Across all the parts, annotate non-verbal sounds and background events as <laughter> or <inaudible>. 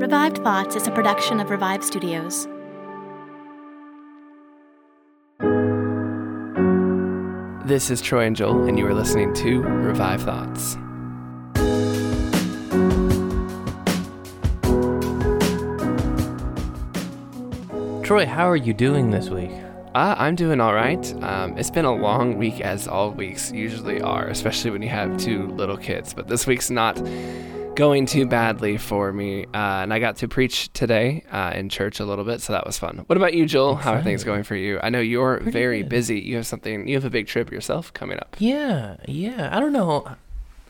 Revived Thoughts is a production of Revive Studios. This is Troy and Joel, and you are listening to Revive Thoughts. Troy, how are you doing this week? Uh, I'm doing all right. Um, it's been a long week, as all weeks usually are, especially when you have two little kids. But this week's not going too badly for me. Uh, and I got to preach today uh, in church a little bit, so that was fun. What about you, Joel? How are things going for you? I know you're Pretty very good. busy. You have something. You have a big trip yourself coming up. Yeah, yeah. I don't know.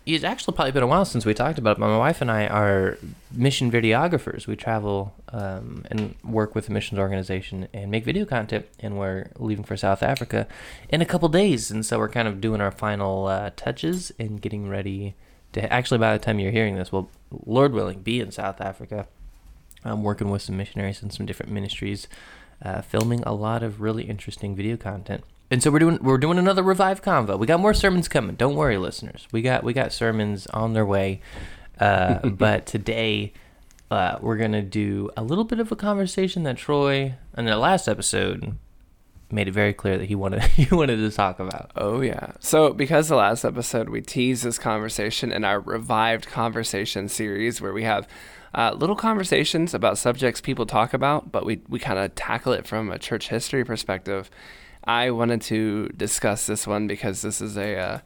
It's actually probably been a while since we talked about it, but my wife and I are mission videographers. We travel um, and work with a missions organization and make video content, and we're leaving for South Africa in a couple days. And so we're kind of doing our final uh, touches and getting ready to actually, by the time you're hearing this, we'll, Lord willing, be in South Africa. I'm working with some missionaries and some different ministries, uh, filming a lot of really interesting video content. And so we're doing we're doing another revive convo. We got more sermons coming. Don't worry, listeners. We got we got sermons on their way. Uh, <laughs> but today uh, we're gonna do a little bit of a conversation that Troy in the last episode made it very clear that he wanted <laughs> he wanted to talk about. Oh yeah. So because the last episode we teased this conversation in our revived conversation series where we have uh, little conversations about subjects people talk about, but we we kind of tackle it from a church history perspective. I wanted to discuss this one because this is a uh,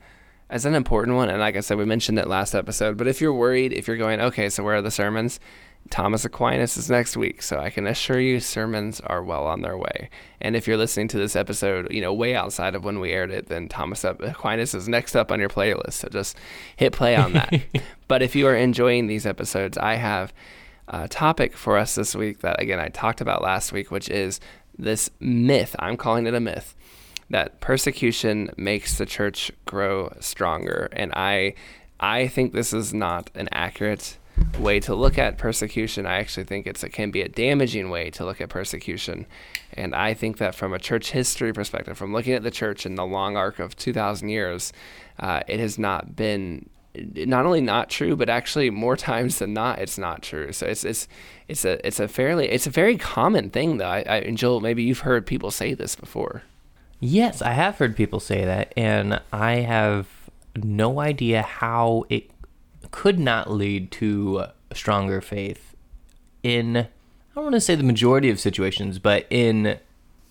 as an important one, and like I said, we mentioned it last episode. But if you're worried, if you're going, okay, so where are the sermons? Thomas Aquinas is next week, so I can assure you sermons are well on their way. And if you're listening to this episode, you know, way outside of when we aired it, then Thomas Aquinas is next up on your playlist. So just hit play on that. <laughs> but if you are enjoying these episodes, I have a topic for us this week that, again, I talked about last week, which is this myth. I'm calling it a myth that persecution makes the church grow stronger. And I, I think this is not an accurate way to look at persecution. I actually think it can be a damaging way to look at persecution. And I think that from a church history perspective, from looking at the church in the long arc of 2,000 years, uh, it has not been not only not true, but actually more times than not, it's not true. So it's it's it's a it's a fairly it's a very common thing though. I, I and Joel, maybe you've heard people say this before. Yes, I have heard people say that, and I have no idea how it could not lead to stronger faith in, I don't want to say the majority of situations, but in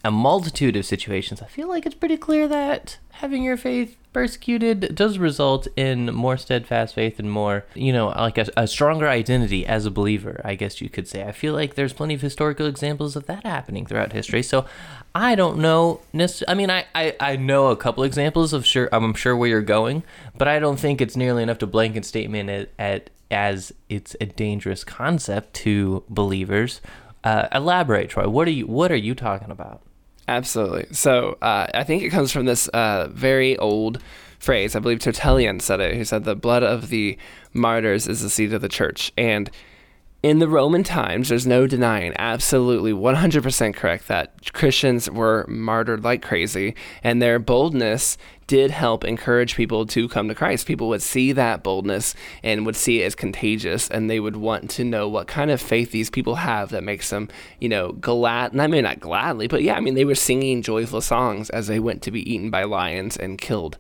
a multitude of situations. I feel like it's pretty clear that having your faith persecuted does result in more steadfast faith and more, you know, like a, a stronger identity as a believer, I guess you could say. I feel like there's plenty of historical examples of that happening throughout history. So I don't know. I mean, I, I, I know a couple examples of sure, I'm sure where you're going, but I don't think it's nearly enough to blanket statement it at as it's a dangerous concept to believers. Uh, elaborate, Troy. What are you What are you talking about? Absolutely. So uh, I think it comes from this uh, very old phrase. I believe Tertullian said it, who said, The blood of the martyrs is the seed of the church. And in the Roman times, there's no denying, absolutely 100% correct, that Christians were martyred like crazy, and their boldness did help encourage people to come to Christ. People would see that boldness and would see it as contagious, and they would want to know what kind of faith these people have that makes them, you know, glad. And I mean, not gladly, but yeah, I mean, they were singing joyful songs as they went to be eaten by lions and killed.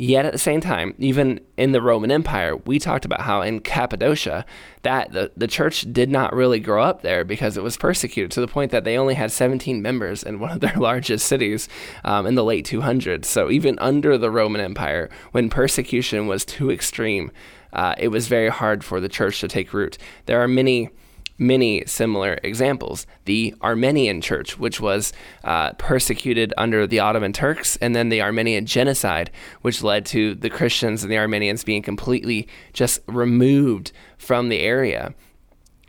Yet at the same time, even in the Roman Empire, we talked about how in Cappadocia that the, the church did not really grow up there because it was persecuted to the point that they only had 17 members in one of their <laughs> largest cities um, in the late 200s. So even under the Roman Empire, when persecution was too extreme, uh, it was very hard for the church to take root. There are many many similar examples. The Armenian Church, which was uh, persecuted under the Ottoman Turks, and then the Armenian Genocide, which led to the Christians and the Armenians being completely just removed from the area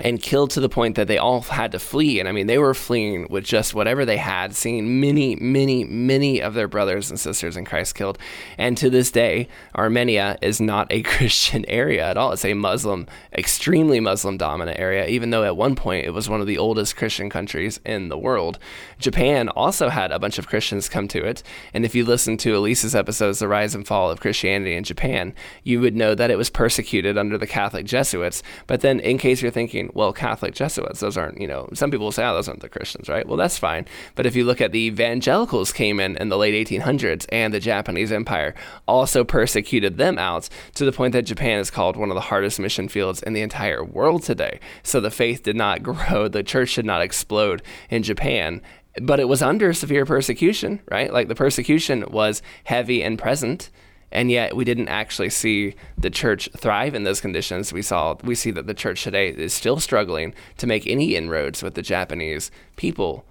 and killed to the point that they all had to flee. And I mean, they were fleeing with just whatever they had, seeing many, many, many of their brothers and sisters in Christ killed. And to this day, Armenia is not a <laughs> Christian area at all. It's a Muslim, extremely Muslim dominant area, even though at one point it was one of the oldest Christian countries in the world. Japan also had a bunch of Christians come to it. And if you listen to Elise's episodes, The Rise and Fall of Christianity in Japan, you would know that it was persecuted under the Catholic Jesuits. But then, in case you're thinking, well, Catholic Jesuits, those aren't, you know, some people will say, oh, those aren't the Christians, right? Well, that's fine. But if you look at the evangelicals came in in the late 1800s and the Japanese Empire also persecuted them out to the point that Japan is called one of the hardest mission fields in the entire world today. So the faith did not <laughs> grow, the church did not explode in Japan but it was under severe persecution, right? Like the persecution was heavy and present and yet we didn't actually see the church thrive in those conditions. We saw we see that the church today is still struggling to make any inroads with the Japanese people.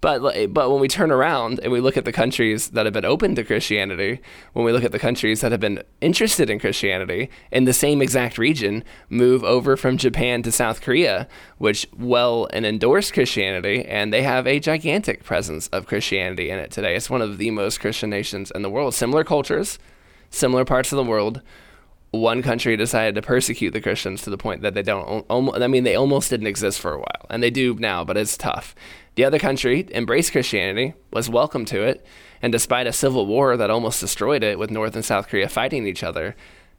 But eh, but when we turn around and we look at the countries that have been open to Christianity, when we look at the countries that have been interested in Christianity in the same exact region, move over from Japan to South Korea, which well and endorse Christianity, and they have a gigantic presence of Christianity in it today. It's one of the most Christian nations in the world. Similar cultures, similar parts of the world. One country decided to persecute the Christians to the point that they don't. I mean, they almost didn't exist for a while, and they do now, but it's tough. The other country embraced Christianity, was welcome to it, and despite a civil war that almost destroyed it with North and South Korea fighting each other,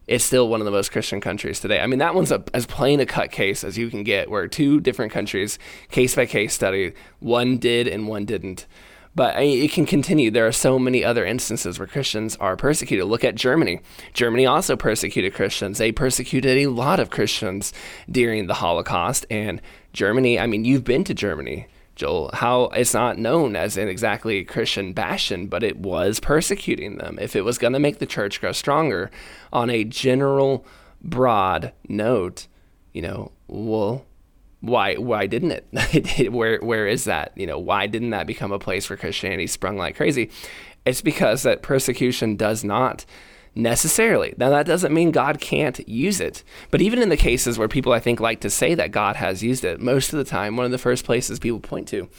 it's still one of the most Christian countries today. I mean, that one's a, as plain a cut case as you can get, where two different countries, case by case study, one did and one didn't. But I it can continue. There are so many other instances where Christians are persecuted. Look at Germany. Germany also persecuted Christians. They persecuted a lot of Christians during the Holocaust. And Germany, I mean, you've been to Germany. Joel, how it's not known as an exactly Christian bastion, but it was persecuting them. If it was going to make the church grow stronger on a general, broad note, you know, well, why why didn't <laughs> it? where where is that? You know, why didn't that become a place where Christianity sprung like crazy? It's because that persecution does not necessarily. Now, that doesn't mean God can't use it. But even in the cases where people, I think, like to say that God has used it, most of the time, one of the first places people point to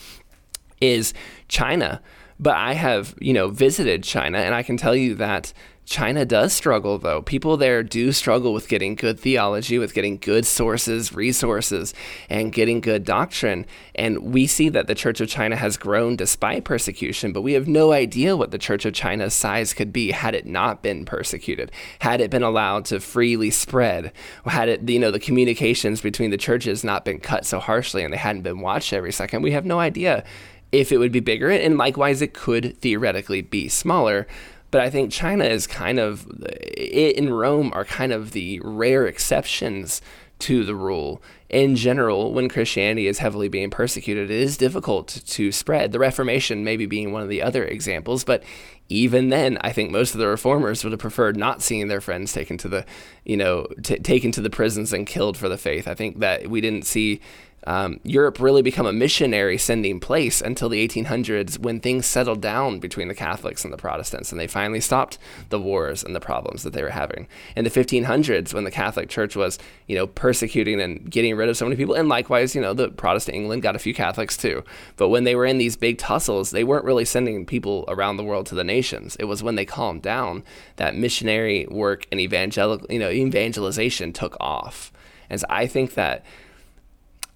is China. But I have, you know, visited China, and I can tell you that China does struggle, though. People there do struggle with getting good theology, with getting good sources, resources, and getting good doctrine. And we see that the Church of China has grown despite persecution, but we have no idea what the Church of China's size could be had it not been persecuted, had it been allowed to freely spread, had it, you know, the communications between the churches not been cut so harshly and they hadn't been watched every second. We have no idea if it would be bigger, and likewise, it could theoretically be smaller. But I think China is kind of, it and Rome are kind of the rare exceptions to the rule. In general, when Christianity is heavily being persecuted, it is difficult to spread. The Reformation maybe being one of the other examples, but even then, I think most of the reformers would have preferred not seeing their friends taken to the, you know, t- taken to the prisons and killed for the faith. I think that we didn't see um, Europe really become a missionary sending place until the 1800s when things settled down between the Catholics and the Protestants and they finally stopped the wars and the problems that they were having. In the 1500s, when the Catholic Church was, you know, persecuting and getting rid of so many people, and likewise, you know, the Protestant England got a few Catholics too. But when they were in these big tussles, they weren't really sending people around the world to the nations. It was when they calmed down that missionary work and evangelical, you know, evangelization took off. And so I think that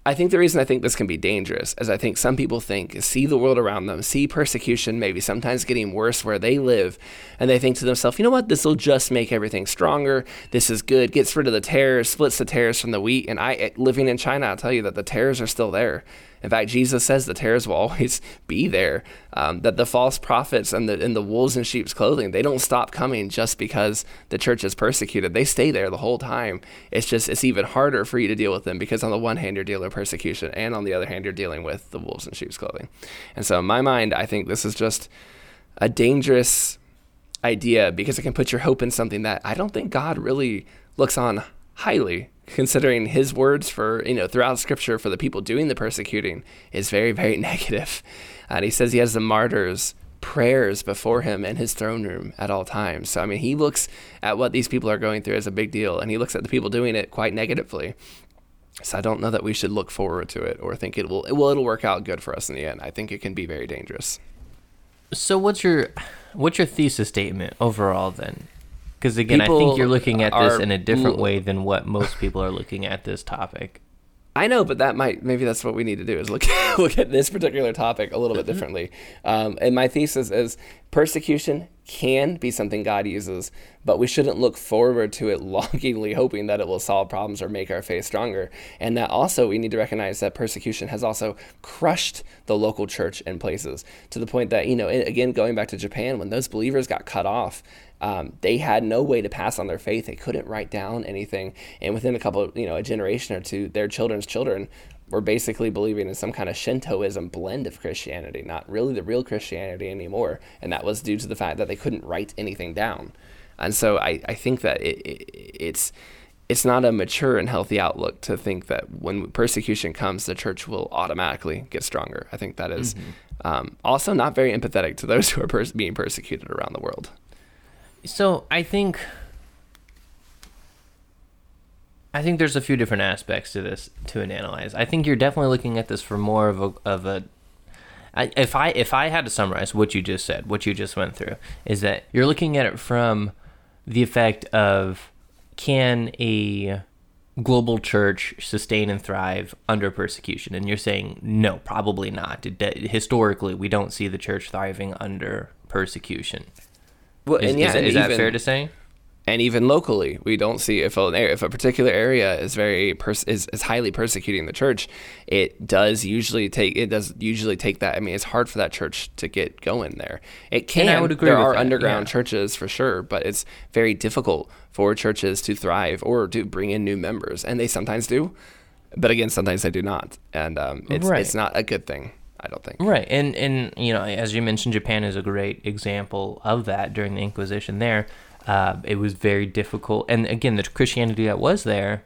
I think the reason I think this can be dangerous is I think some people think, see the world around them, see persecution maybe sometimes getting worse where they live, and they think to themselves, you know what, this will just make everything stronger. This is good, gets rid of the tares, splits the tares from the wheat. And I, living in China, I'll tell you that the tares are still there. In fact, Jesus says the tares will always <laughs> be there. Um, that the false prophets and the and the wolves in sheep's clothing they don't stop coming just because the church is persecuted. They stay there the whole time. It's just it's even harder for you to deal with them because on the one hand you're dealing with persecution, and on the other hand you're dealing with the wolves in sheep's clothing. And so in my mind, I think this is just a dangerous idea because it can put your hope in something that I don't think God really looks on highly considering his words for you know throughout scripture for the people doing the persecuting is very very <laughs> negative. And he says he has the martyrs prayers before him in his throne room at all times. So i mean he looks at what these people are going through as a big deal and he looks at the people doing it quite negatively. So i don't know that we should look forward to it or think it will well it'll work out good for us in the end. I think it can be very dangerous. So what's your what's your thesis statement overall then because again, people I think you're looking at this in a different way than what most people are looking at this topic. I know, but that might maybe that's what we need to do is look <laughs> look at this particular topic a little bit differently. Um, and my thesis is persecution can be something God uses, but we shouldn't look forward to it <laughs> longingly hoping that it will solve problems or make our faith stronger. And that also we need to recognize that persecution has also crushed the local church in places to the point that, you know, again, going back to Japan, when those believers got cut off, um, they had no way to pass on their faith. They couldn't write down anything. And within a couple, you know, a generation or two, their children's children were basically believing in some kind of Shintoism blend of Christianity, not really the real Christianity anymore. And that was due to the fact that they couldn't write anything down. And so I, I think that it, it, it's it's not a mature and healthy outlook to think that when persecution comes, the church will automatically get stronger. I think that is, mm-hmm. um, also not very empathetic to those <laughs> who are pers- being persecuted around the world. So I think I think there's a few different aspects to this to analyze. I think you're definitely looking at this for more of a of a I, if I if I had to summarize what you just said, what you just went through, is that you're looking at it from the effect of can a global church sustain and thrive under persecution? And you're saying no, probably not. historically, we don't see the church thriving under persecution. Well, is, and yeah, is, is that fair to say? and even locally, we don't see if a, if a particular area is very pers- is, is highly persecuting the church, it does usually take it does usually take that. I mean, it's hard for that church to get going there. It can. I would agree there are that, underground yeah. churches for sure, but it's very difficult for churches to thrive or to bring in new members, and they sometimes do, but again, sometimes they do not, and um, it's right. it's not a good thing. I don't think. Right, and and you know, as you mentioned, Japan is a great example of that during the Inquisition there uh, it was very difficult. And again, the Christianity that was there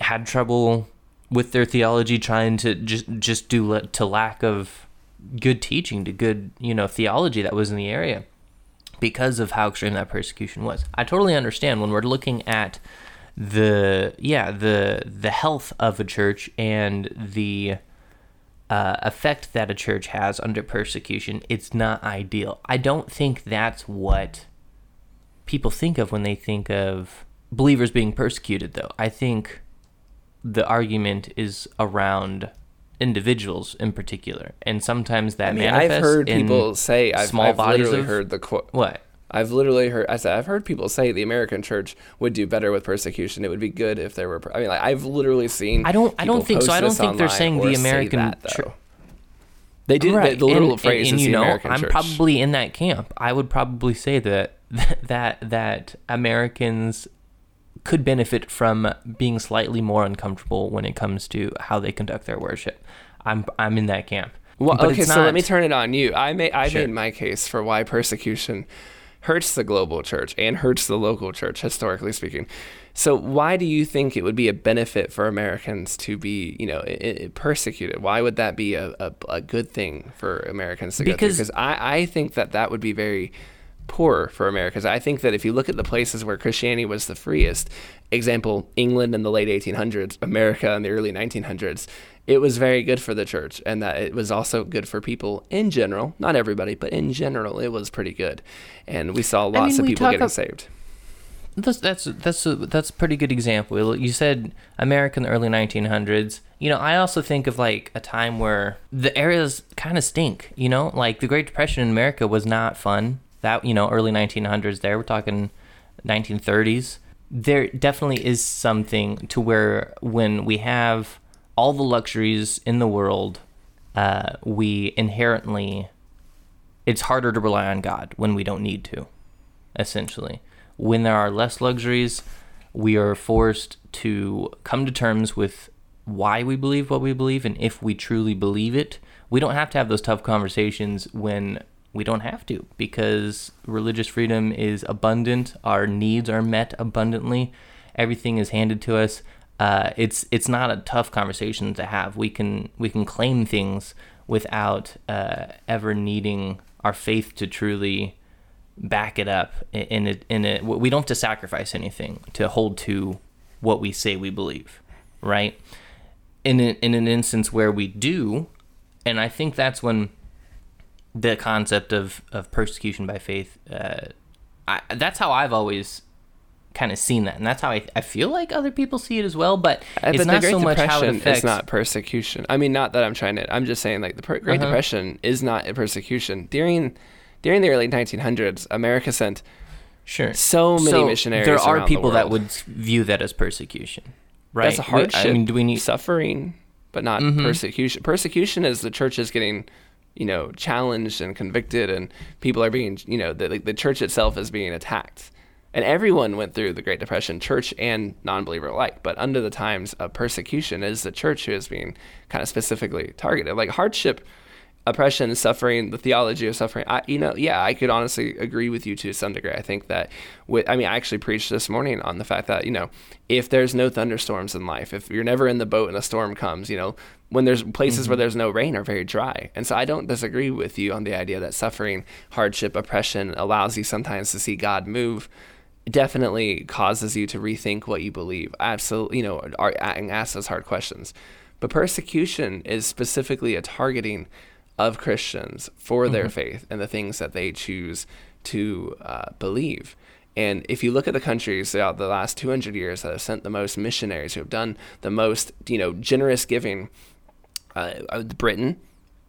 had trouble with their theology, trying to just just due to lack of good teaching, to good you know theology that was in the area, because of how extreme that persecution was. I totally understand when we're looking at the yeah the the health of a church and the uh, effect that a church has under persecution. It's not ideal. I don't think that's what people think of when they think of believers being persecuted, though. I think the argument is around individuals in particular, and sometimes that I mean, manifests. I've heard people say I've, small I've bodies literally of, heard the quote. What? I've literally heard. I said I've heard people say the American church would do better with persecution. It would be good if there were. I mean, like I've literally seen. I don't. I don't think so. I don't think they're saying the American church. They did right. the, the literal and, phrase. And, and you know, American I'm church. probably in that camp. I would probably say that <laughs> that that Americans could benefit from being slightly more uncomfortable when it comes to how they conduct their worship. I'm I'm in that camp. Well, but okay, so let me turn it on you. I made I sure. made my case for why persecution hurts the global church and hurts the local church, historically speaking. So, why do you think it would be a benefit for Americans to be, you know, persecuted? Why would that be a, a, a good thing for Americans to because, go through? Because I, I think that that would be very poor for Americans. I think that if you look at the places where Christianity was the freest, example, England in the late 1800s, America in the early 1900s, it was very good for the church and that it was also good for people in general, not everybody, but in general, it was pretty good. And we saw lots I mean, of people getting saved. That's that's that's a, that's a pretty good example. You said America in the early 1900s. You know, I also think of like a time where the areas kind of stink. You know, like the Great Depression in America was not fun that you know early 1900s there we're talking 1930s there definitely is something to where when we have all the luxuries in the world uh, we inherently it's harder to rely on god when we don't need to essentially when there are less luxuries we are forced to come to terms with why we believe what we believe and if we truly believe it we don't have to have those tough conversations when we don't have to because religious freedom is abundant. Our needs are met abundantly. Everything is handed to us. Uh, it's it's not a tough conversation to have. We can we can claim things without uh, ever needing our faith to truly back it up. In it, in it, we don't have to sacrifice anything to hold to what we say we believe, right? In a, in an instance where we do, and I think that's when the concept of, of persecution by faith. Uh, I, that's how I've always kind of seen that, and that's how I, I feel like other people see it as well. But uh, it's but not so much how it affects. It's not persecution. I mean, not that I'm trying to. I'm just saying like the per- Great uh-huh. Depression is not a persecution during during the early 1900s, America sent Sure. so many So missionaries. There are around the people that would view that as persecution, right? That's a hardship. I mean, do we need? suffering, but not Mhm. persecution? Persecution is the church is getting, you know, challenged and convicted, and people are being, you know, the the church itself is being attacked. And everyone went through the Great Depression, church and non-believer alike. But under the times of persecution, it is the church who is being kind of specifically targeted. Like hardship, oppression, suffering, the theology of suffering. I, you know, yeah, I could honestly agree with you to some degree. I think that, with, I mean, I actually preached this morning on the fact that you know, if there's no thunderstorms in life, if you're never in the boat and a storm comes, you know, when there's places where mm-hmm. there's no rain are very dry. And so I don't disagree with you on the idea that suffering, hardship, oppression allows you sometimes to see God move definitely causes you to rethink what you believe. Absolutely, you know, are, and ask those hard questions. But persecution is specifically a targeting of Christians for their faith and the things that they choose to uh, believe. And if you look at the countries throughout the last 200 years that have sent the most missionaries, who have done the most, you know, generous giving, uh, uh, Britain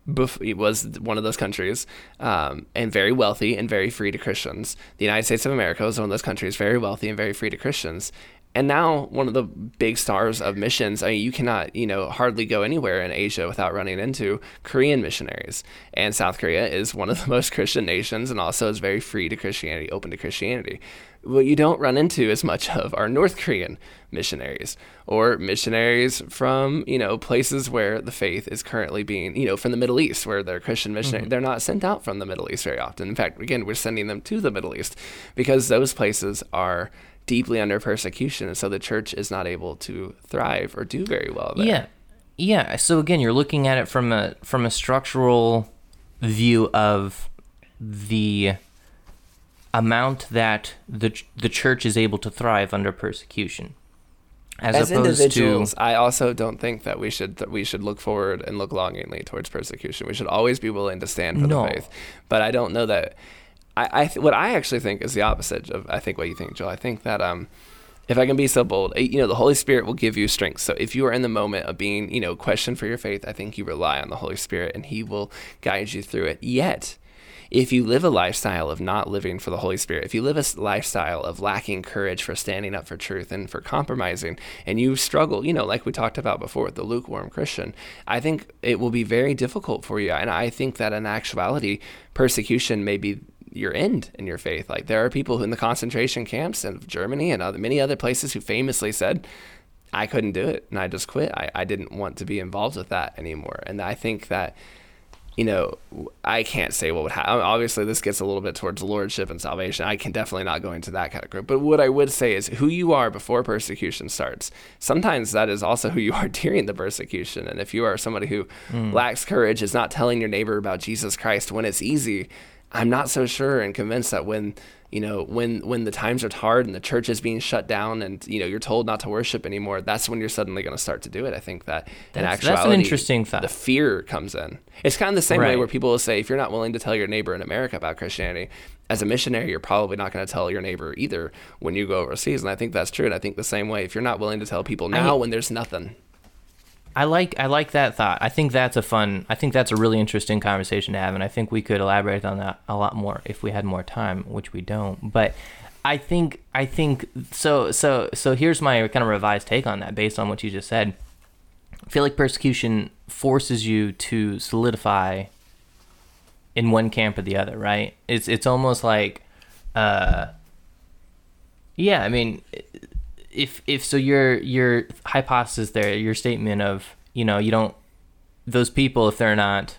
bef- it was one of those countries um, and very wealthy and very free to Christians. The United States of America was one of those countries very wealthy and very free to Christians. And now one of the big stars of missions. I mean, you cannot, you know, hardly go anywhere in Asia without running into Korean missionaries. And South Korea is one of the <laughs> most Christian nations and also is very free to Christianity, open to Christianity. What you don't run into as much of are North Korean missionaries or missionaries from, you know, places where the faith is currently being, you know, from the Middle East where they're Christian mm-hmm. missionaries. They're not sent out from the Middle East very often. In fact, again, we're sending them to the Middle East because those places are deeply under persecution. And so the church is not able to thrive or do very well there. Yeah, yeah. So again, you're looking at it from a from a structural view of the amount that the the church is able to thrive under persecution, as, As opposed individuals, to I also don't think that we should that we should look forward and look longingly towards persecution. We should always be willing to stand for No. the faith. But I don't know that. I, I th- what I actually think is the opposite of I think what you think, Joel. I think that um, if I can be so bold, eh, you know, the Holy Spirit will give you strength. So if you are in the moment of being, you know, questioned for your faith, I think you rely on the Holy Spirit and He will guide you through it. Yet, if you live a lifestyle of not living for the Holy Spirit, if you live a lifestyle of lacking courage for standing up for truth and for compromising, and you struggle, you know, like we talked about before, with the lukewarm Christian, I think it will be very difficult for you. And I think that in actuality, persecution may be your end in your faith. Like there are people in the concentration camps in Germany and other, many other places who famously said, I couldn't do it and I just quit. I, I didn't want to be involved with that anymore. And I think that, you know, I can't say what would happen. Obviously, this gets a little bit towards lordship and salvation. I can definitely not go into that kind of group. But what I would say is who you are before persecution starts. Sometimes that is also who you are <laughs> during the persecution. And if you are somebody who hmm. lacks courage, is not telling your neighbor about Jesus Christ when it's easy, I'm not so sure and convinced that when you know when when the times are hard and the church is being shut down and you know you're told not to worship anymore, that's when you're suddenly going to start to do it. I think that in That's- that's an interesting thought. The fear comes in. It's kind of the same way where people will say, if you're not willing to tell your neighbor in America about Christianity, as a missionary, you're probably not going to tell your neighbor either when you go overseas. And I think that's true. And I think the same way, if you're not willing to tell people now when there's nothing, I like I like that thought. I think that's a fun. I think that's a really interesting conversation to have, and I think we could elaborate on that a lot more if we had more time, which we don't. But I think I think so so so. Here's my kind of revised take on that, based on what you just said. I feel like persecution forces you to solidify in one camp or the other, right? It's it's almost like, uh, yeah. I mean, if if so your your hypothesis there your statement of you know you don't those people if they're not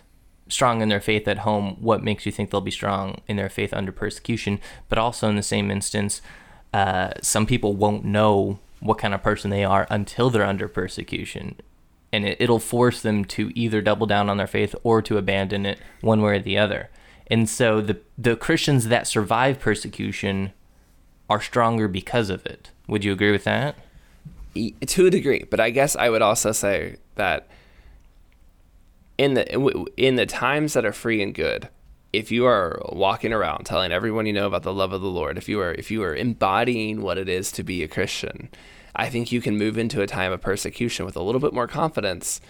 strong in their faith at home what makes you think they'll be strong in their faith under persecution? But also in the same instance uh, some people won't know what kind of person they are until they're under persecution. And it, it'll force them to either double down on their faith or to abandon it one way or the other. And so the the christians that survive persecution are stronger because of it. Would you agree with that? To a degree but i guess i would also say that in the in the times that are free and good if you are walking around telling everyone you know about the love of the lord if you are if you are embodying what it is to be a christian i think you can move into a time of persecution with a little bit more confidence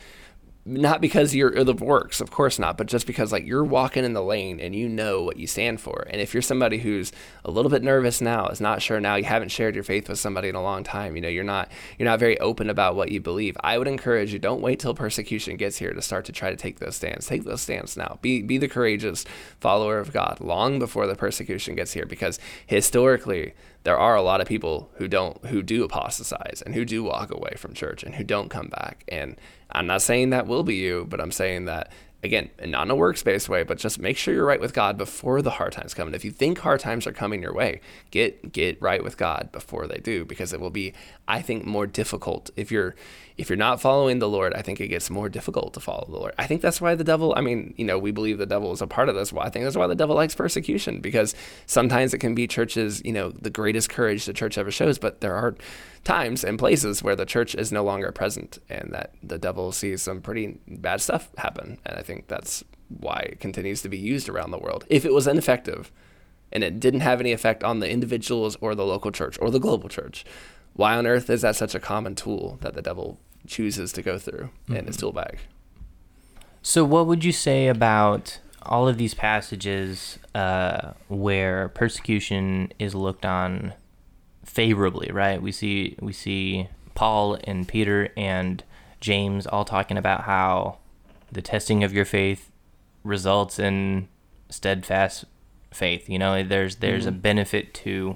not because you're of the works, of course not, but just because like you're walking in the lane and you know what you stand for. And if you're somebody who's a little bit nervous now, is not sure now, you haven't shared your faith with somebody in a long time, you know, you're not you're not very open about what you believe. I would encourage you don't wait till persecution gets here to start to try to take those stands. Take those stands now. Be be the courageous follower of God long before the persecution gets here because historically there are a lot of people who don't who do apostatize and who do walk away from church and who don't come back and i'm not saying that will be you but i'm saying that again not in a works-based way but just make sure you're right with god before the hard times come and if you think hard times are coming your way get get right with god before they do because it will be i think more difficult if you're if you're not following the Lord, I think it gets more difficult to follow the Lord. I think that's why the devil, I mean, you know, we believe the devil is a part of this. Well, I think that's why the devil likes persecution because sometimes it can be churches, you know, the greatest courage the church ever shows, but there are times and places where the church is no longer present and that the devil sees some pretty bad stuff happen. And I think that's why it continues to be used around the world. If it was ineffective and it didn't have any effect on the individuals or the local church or the global church, why on earth is that such a common tool that the devil chooses to go through mm-hmm. in his tool bag? So, what would you say about all of these passages uh, where persecution is looked on favorably? Right? We see we see Paul and Peter and James all talking about how the testing of your faith results in steadfast faith. You know, there's there's mm-hmm. a benefit to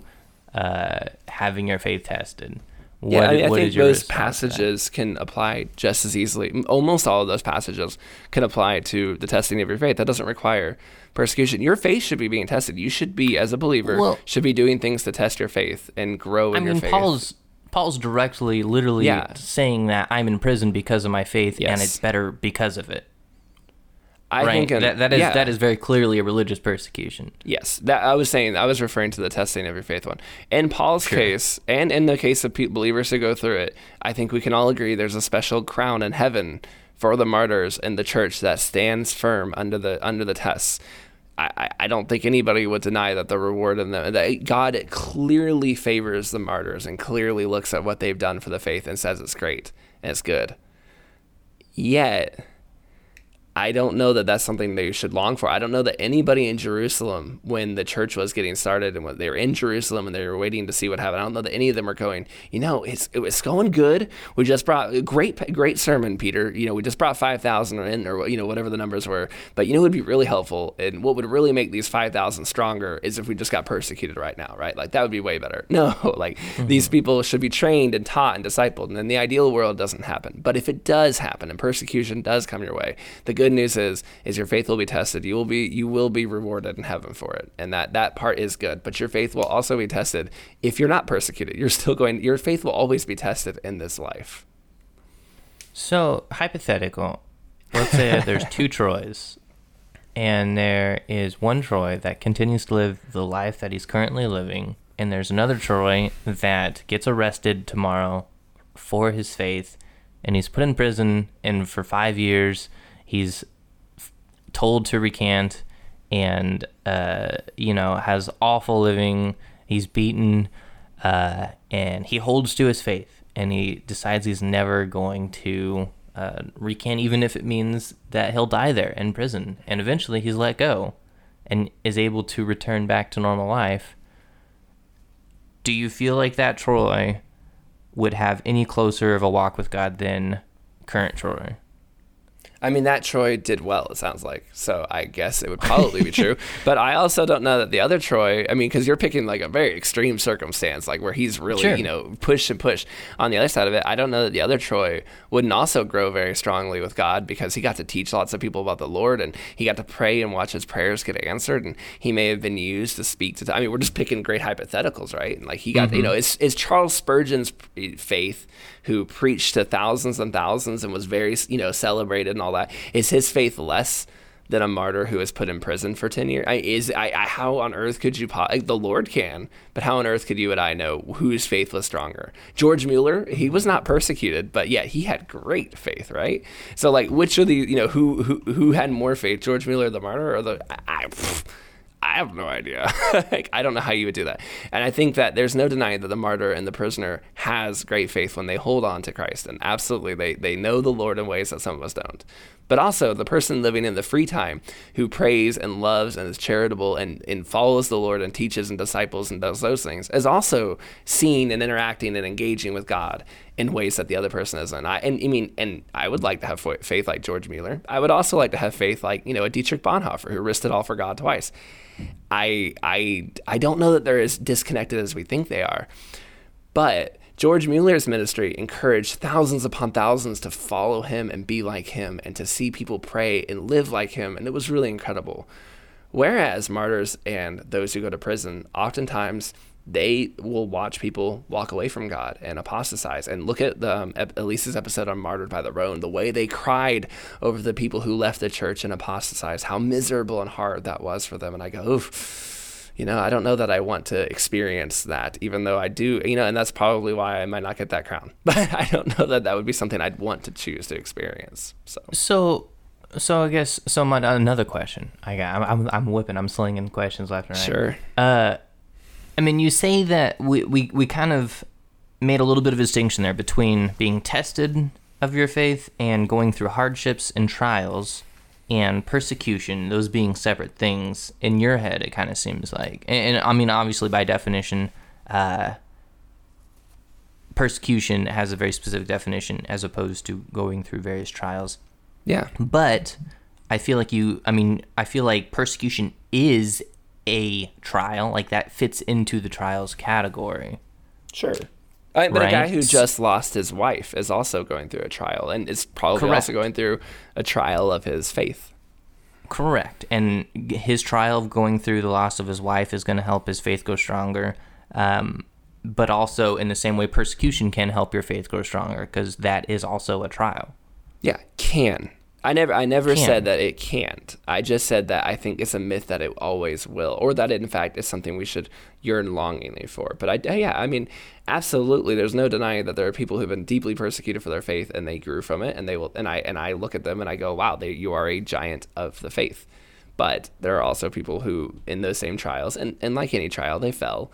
uh, having your faith tested. What, yeah, I, mean, I think those passages can apply just as easily. Almost all of those passages can apply to the testing of your faith. That doesn't require persecution. Your faith should be being tested. You should be, as a believer, well, should be doing things to test your faith and grow in I mean, your faith. Paul's Paul's directly, literally yeah. saying that I'm in prison because of my faith, yes. and it's better because of it. I right. think that, that is yeah. that is very clearly a religious persecution. Yes, that I was saying. I was referring to the testing of your faith one. In Paul's sure. case, and in the case of believers who go through it, I think we can all agree there's a special crown in heaven for the martyrs in the church that stands firm under the under the tests. I, I don't think anybody would deny that the reward in the that God clearly favors the martyrs and clearly looks at what they've done for the faith and says it's great and it's good. Yet I don't know that that's something they should long for. I don't know that anybody in Jerusalem, when the church was getting started and when they were in Jerusalem and they were waiting to see what happened, I don't know that any of them are going, you know, it's it was going good. We just brought a great great sermon, Peter. You know, we just brought five thousand in, or you know, whatever the numbers were. But you know, it would be really helpful, and what would really make these five thousand stronger is if we just got persecuted right now, right? Like that would be way better. <laughs> No, like mm-hmm. these people should be trained and taught and discipled, and in the ideal world, doesn't happen. But if it does happen and persecution does come your way, the good news is is your faith will be tested. You will be you will be rewarded in heaven for it. And that that part is good. But your faith will also be tested if you're not persecuted. You're still going your faith will always be tested in this life. So, hypothetical. Let's say there's two <laughs> Troys and there is one Troy that continues to live the life that he's currently living, and there's another Troy that gets arrested tomorrow for his faith, and he's put in prison, and for five years he's told to recant and uh, you know has awful living. He's beaten uh, and he holds to his faith and he decides he's never going to uh, recant even if it means that he'll die there in prison. And eventually he's let go and is able to return back to normal life. Do you feel like that troy would have any closer of a walk with god than current troy I mean, that Troy did well, it sounds like. So I guess it would probably be true. <laughs> But I also don't know that the other Troy, I mean, because you're picking like a very extreme circumstance, like where he's really, sure. you know, push and push. On the other side of it, I don't know that the other Troy wouldn't also grow very strongly with God because he got to teach lots of people about the Lord and he got to pray and watch his prayers get answered. And he may have been used to speak to, I mean, we're just picking great hypotheticals, right? And like he got, mm-hmm. you know, it's, it's Charles Spurgeon's faith who preached to thousands and thousands and was very, you know, celebrated and all that. Is his faith less than a martyr who was put in prison for 10 years? I, is I, I, how on earth could you like, the Lord can, but how on earth could you and I know whose faith was stronger? George Mueller, he was not persecuted, but yet he had great faith, right? So like which of the, you know, who who who had more faith, George Mueller the martyr or the I, I I have no idea. <laughs> like, I don't know how you would do that. And I think that there's no denying that the martyr and the prisoner has great faith when they hold on to Christ. And absolutely, they, they know the Lord in ways that some of us don't. But also, the person living in the free time who prays and loves and is charitable and, and follows the Lord and teaches and disciples and does those things is also seeing and interacting and engaging with God in ways that the other person isn't. I, and I mean, and I would like to have faith like George Mueller. I would also like to have faith like, you know, a Dietrich Bonhoeffer who risked it all for God twice. I I I don't know that they're as disconnected as we think they are. But George Mueller's ministry encouraged thousands upon thousands to follow him and be like him and to see people pray and live like him and it was really incredible. Whereas martyrs and those who go to prison oftentimes they will watch people walk away from God and apostatize. And look at the um, Elise's episode on Martyred by the Rhone, the way they cried over the people who left the church and apostatized, how miserable and hard that was for them. And I go, oof, you know, I don't know that I want to experience that, even though I do, you know, and that's probably why I might not get that crown. <laughs> But I don't know that that would be something I'd want to choose to experience. So, so so I guess so. My another question. I got. I'm, I'm whipping. I'm slinging questions left and right. Sure. Uh, I mean, you say that we, we, we kind of made a little bit of a distinction there between being tested of your faith and going through hardships and trials and persecution, those being separate things. In your head, it kind of seems like. And, and, I mean, obviously, by definition, uh, persecution has a very specific definition as opposed to going through various trials. Yeah. But I feel like you, I mean, I feel like persecution is a trial, like that fits into the trials category. Sure. I, but right? a guy who just lost his wife is also going through a trial and is probably Correct. also going through a trial of his faith. Correct. And his trial of going through the loss of his wife is going to help his faith go stronger. Um, but also, in the same way, persecution can help your faith grow stronger because that is also a trial. Yeah, can. I never I never can. said that it can't. I just said that I think it's a myth that it always will, or that it in fact is something we should yearn longingly for. But I yeah, I mean, absolutely, there's no denying that there are people who've been deeply persecuted for their faith and they grew from it, and they will. And I and I look at them and I go, wow, they, you are a giant of the faith. But there are also people who, in those same trials, and, and like any trial, they fell.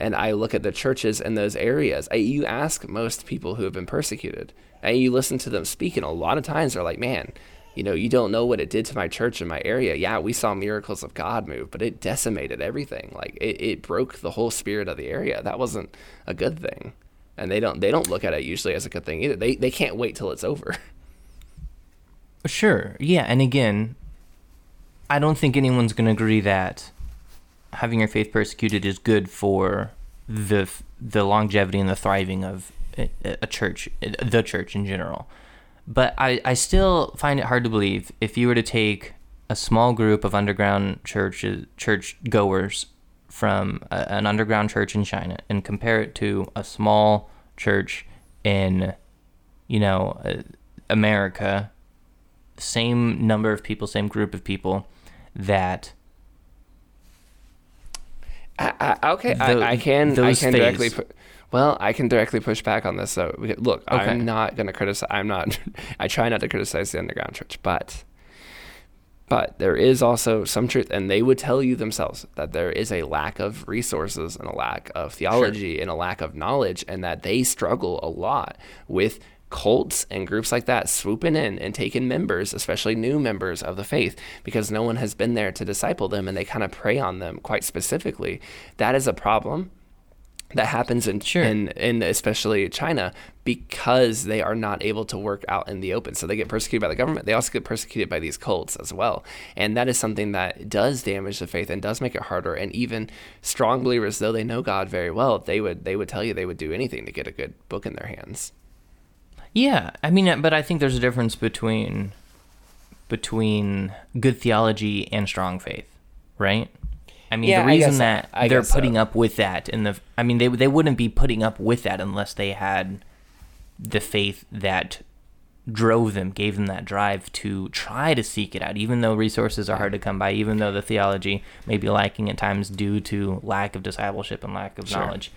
And I look at the churches in those areas. I, you ask most people who have been persecuted, and you listen to them speak, and a lot of times they're like, man, you know, you don't know what it did to my church in my area. Yeah, we saw miracles of God move, but it decimated everything. Like it, it broke the whole spirit of the area. That wasn't a good thing. And they don't they don't look at it usually as a good thing either. They they can't wait till it's over. <laughs> Sure. Yeah, and again, I don't think anyone's to agree that having your faith persecuted is good for the the longevity and the thriving of a, church, the church in general. But I, I still find it hard to believe if you were to take a small group of underground churches, church goers from a, an underground church in China and compare it to a small church in, you know, uh, America, same number of people, same group of people, that. I, I, okay, the, I, I, can I can directly put well, I can directly push back on this. So look, okay. I'm not going to criticize. I'm not. I try not to criticize the underground church, but but there is also some truth, and they would tell you themselves that there is a lack of resources and a lack of theology sure. and a lack of knowledge, and that they struggle a lot with cults and groups like that swooping in and taking members, especially new members of the faith, because no one has been there to disciple them and they kind of prey on them quite specifically. That is a problem that happens in, sure. in in especially China because they are not able to work out in the open. So they get persecuted by the government. They also get persecuted by these cults as well. And that is something that does damage the faith and does make it harder. And even strong believers, though they know God very well, they would they would tell you they would do anything to get a good book in their hands. Yeah, I mean, but I think there's a difference between between good theology and strong faith, right? I mean, yeah, the reason that they're putting so. up with that in the, I mean, they they wouldn't be putting up with that unless they had the faith that drove them, gave them that drive to try to seek it out, even though resources are hard to come by, even though the theology may be lacking at times due to lack of discipleship and lack of sure. knowledge.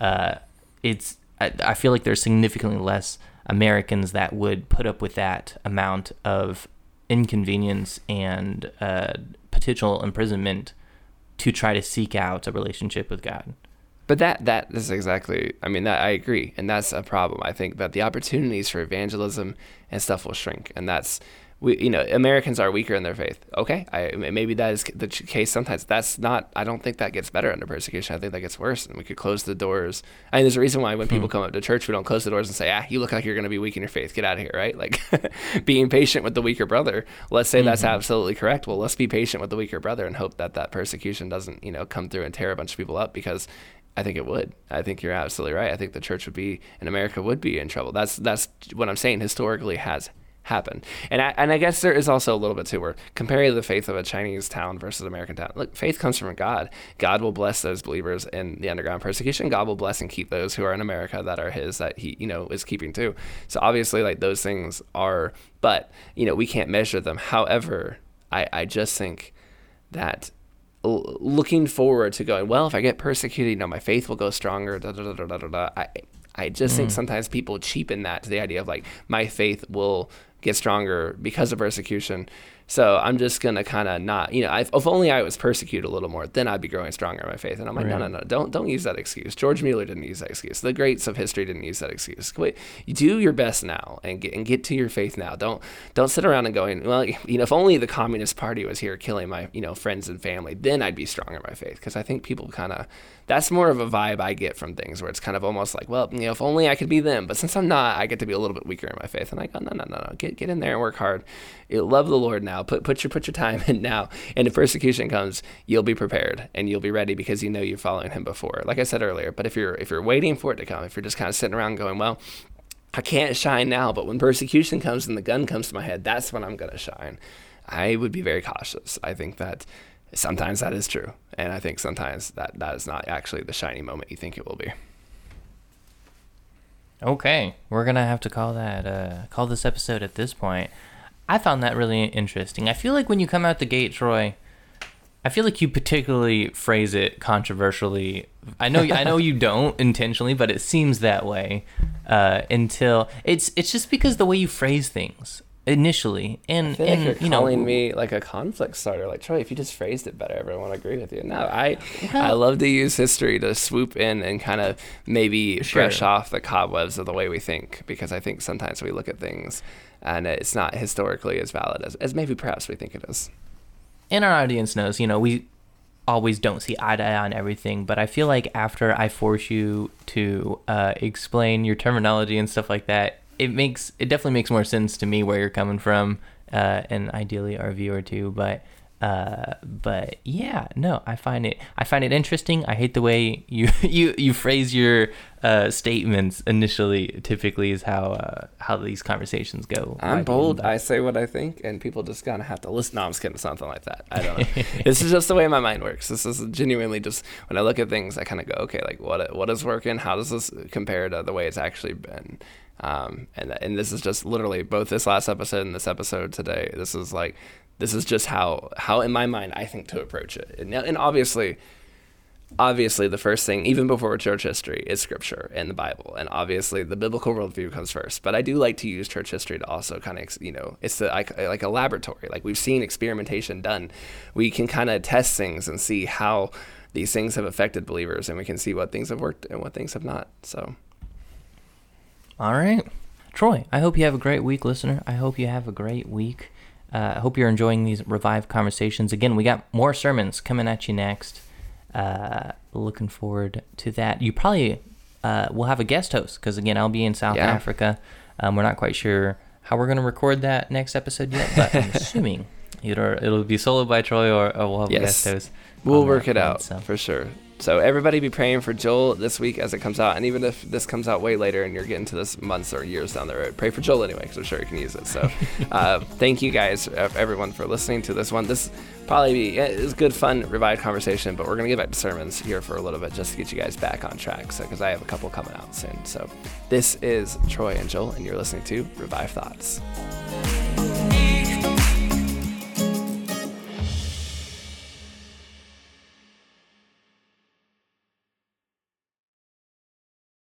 Uh, it's I, I feel like there's significantly less Americans that would put up with that amount of inconvenience and uh, potential imprisonment to try to seek out a relationship with God. But that that is exactly. I mean, that I agree, and that's a problem. I think that the opportunities for evangelism and stuff will shrink, and that's we you know Americans are weaker in their faith. Okay, I maybe that is the case sometimes. That's not. I don't think that gets better under persecution. I think that gets worse, and we could close the doors. I mean, there's a reason why when people hmm. come up to church, we don't close the doors and say, "Ah, you look like you're going to be weak in your faith. Get out of here." Right? <laughs> Like being patient with the weaker brother. Let's say mm-hmm. that's absolutely correct. Well, let's be patient with the weaker brother and hope that that persecution doesn't you know come through and tear a bunch of people up because I think it would. I think you're absolutely right. I think the church would be in America would be in trouble. That's that's what I'm saying. Historically, has happen. And I, and I guess there is also a little bit too where comparing the faith of a Chinese town versus American town. Look, faith comes from God. God will bless those believers in the underground persecution. God will bless and keep those who are in America that are His that He you know is keeping too. So obviously, like those things are, but you know we can't measure them. However, I I just think that looking forward to going well if i get persecuted you know my faith will go stronger da, da, da, da, da, da. i i just mm. think sometimes people cheapen that to the idea of like my faith will get stronger because of persecution. So I'm just gonna kind of not, you know, if, if, only I was persecuted a little more, then I'd be growing stronger in my faith. And I'm like, right. no, no, no, don't don't use that excuse. George Mueller didn't use that excuse. The greats of history didn't use that excuse. Wait, you do your best now and get and get to your faith now. Don't don't sit around and going, well, <laughs> you know, if only the Communist Party was here killing my, you know, friends and family, then I'd be stronger in my faith. Because I think people kind of that's more of a vibe I get from things where it's kind of almost like, well, you know, if only I could be them. But since I'm not, I get to be a little bit weaker in my faith. And I go, no, no, no, no, get get in there and work hard. Love the Lord now. Put put your put your time in now. And if persecution comes, you'll be prepared and you'll be ready because you know you're following Him before. Like I said earlier. But if you're if you're waiting for it to come, if you're just kind of sitting around going, well. I can't shine now, but when persecution comes and the gun comes to my head, that's when I'm going to shine. I would be very cautious. I think that sometimes that is true, and I think sometimes that that is not actually the shiny moment you think it will be. Okay, we're gonna have to call that uh, call this episode at this point. I found that really interesting. I feel like when you come out the gate, Troy, I feel like you particularly phrase it controversially. I know I know you <laughs> don't intentionally, but it seems that way uh, until it's it's just because the way you phrase things initially. And I feel and like you're you calling know, me like a conflict starter. Like troy if you just phrased it better everyone would agree with you. No i well, i love to use history to swoop in and kind of maybe sure. brush off the cobwebs of the way we think because i think sometimes we look at things and it's not historically as valid as, as maybe perhaps we think it is. And our audience knows you know we always don't see eye to eye on everything, but I feel like after I force you to uh, explain your terminology and stuff like that, it makes it definitely makes more sense to me where you're coming from, uh, and ideally our viewer too. But uh, but yeah, no, I find it I find it interesting. I hate the way you <laughs> you you phrase your uh, statements initially. Typically, is how uh, how these conversations go. I'm bold. I say what I think, and people just kind of have to listen. No, I'm just kidding. Something like that. I don't. <laughs> know. this is just the way my mind works. This is genuinely just when I look at things, I kind of go, okay, like what what is working? How does this compare to the way it's actually been? Um, and and this is just literally both this last episode and this episode today. This is like this is just how how in my mind I think to approach it. And, and obviously, obviously the first thing even before church history is scripture and the Bible, and obviously the biblical worldview comes first. But I do like to use church history to also kind of you know it's the, like like a laboratory. Like we've seen experimentation done, we can kind of test things and see how these things have affected believers, and we can see what things have worked and what things have not. So. All right. Troy, I hope you have a great week, listener. I hope you have a great week. Uh, I hope you're enjoying these revived conversations. Again, we got more sermons coming at you next. Uh, looking forward to that. You probably uh, will have a guest host because, again, I'll be in South yeah. Africa. Um, we're not quite sure how we're going to record that next episode yet, but I'm <laughs> assuming either it'll be solo by Troy or, or we'll have yes. a guest host. We'll work it out so. for sure. So everybody be praying for Joel this week as it comes out, and even if this comes out way later and you're getting to this months or years down the road, pray for Joel anyway, because I'm sure he can use it. So <laughs> uh, thank you guys, everyone, for listening to this one. This probably be it's good, fun, revived conversation, but we're gonna get back to sermons here for a little bit just to get you guys back on track. So because I have a couple coming out soon. So this is Troy and Joel, and you're listening to Revived Thoughts.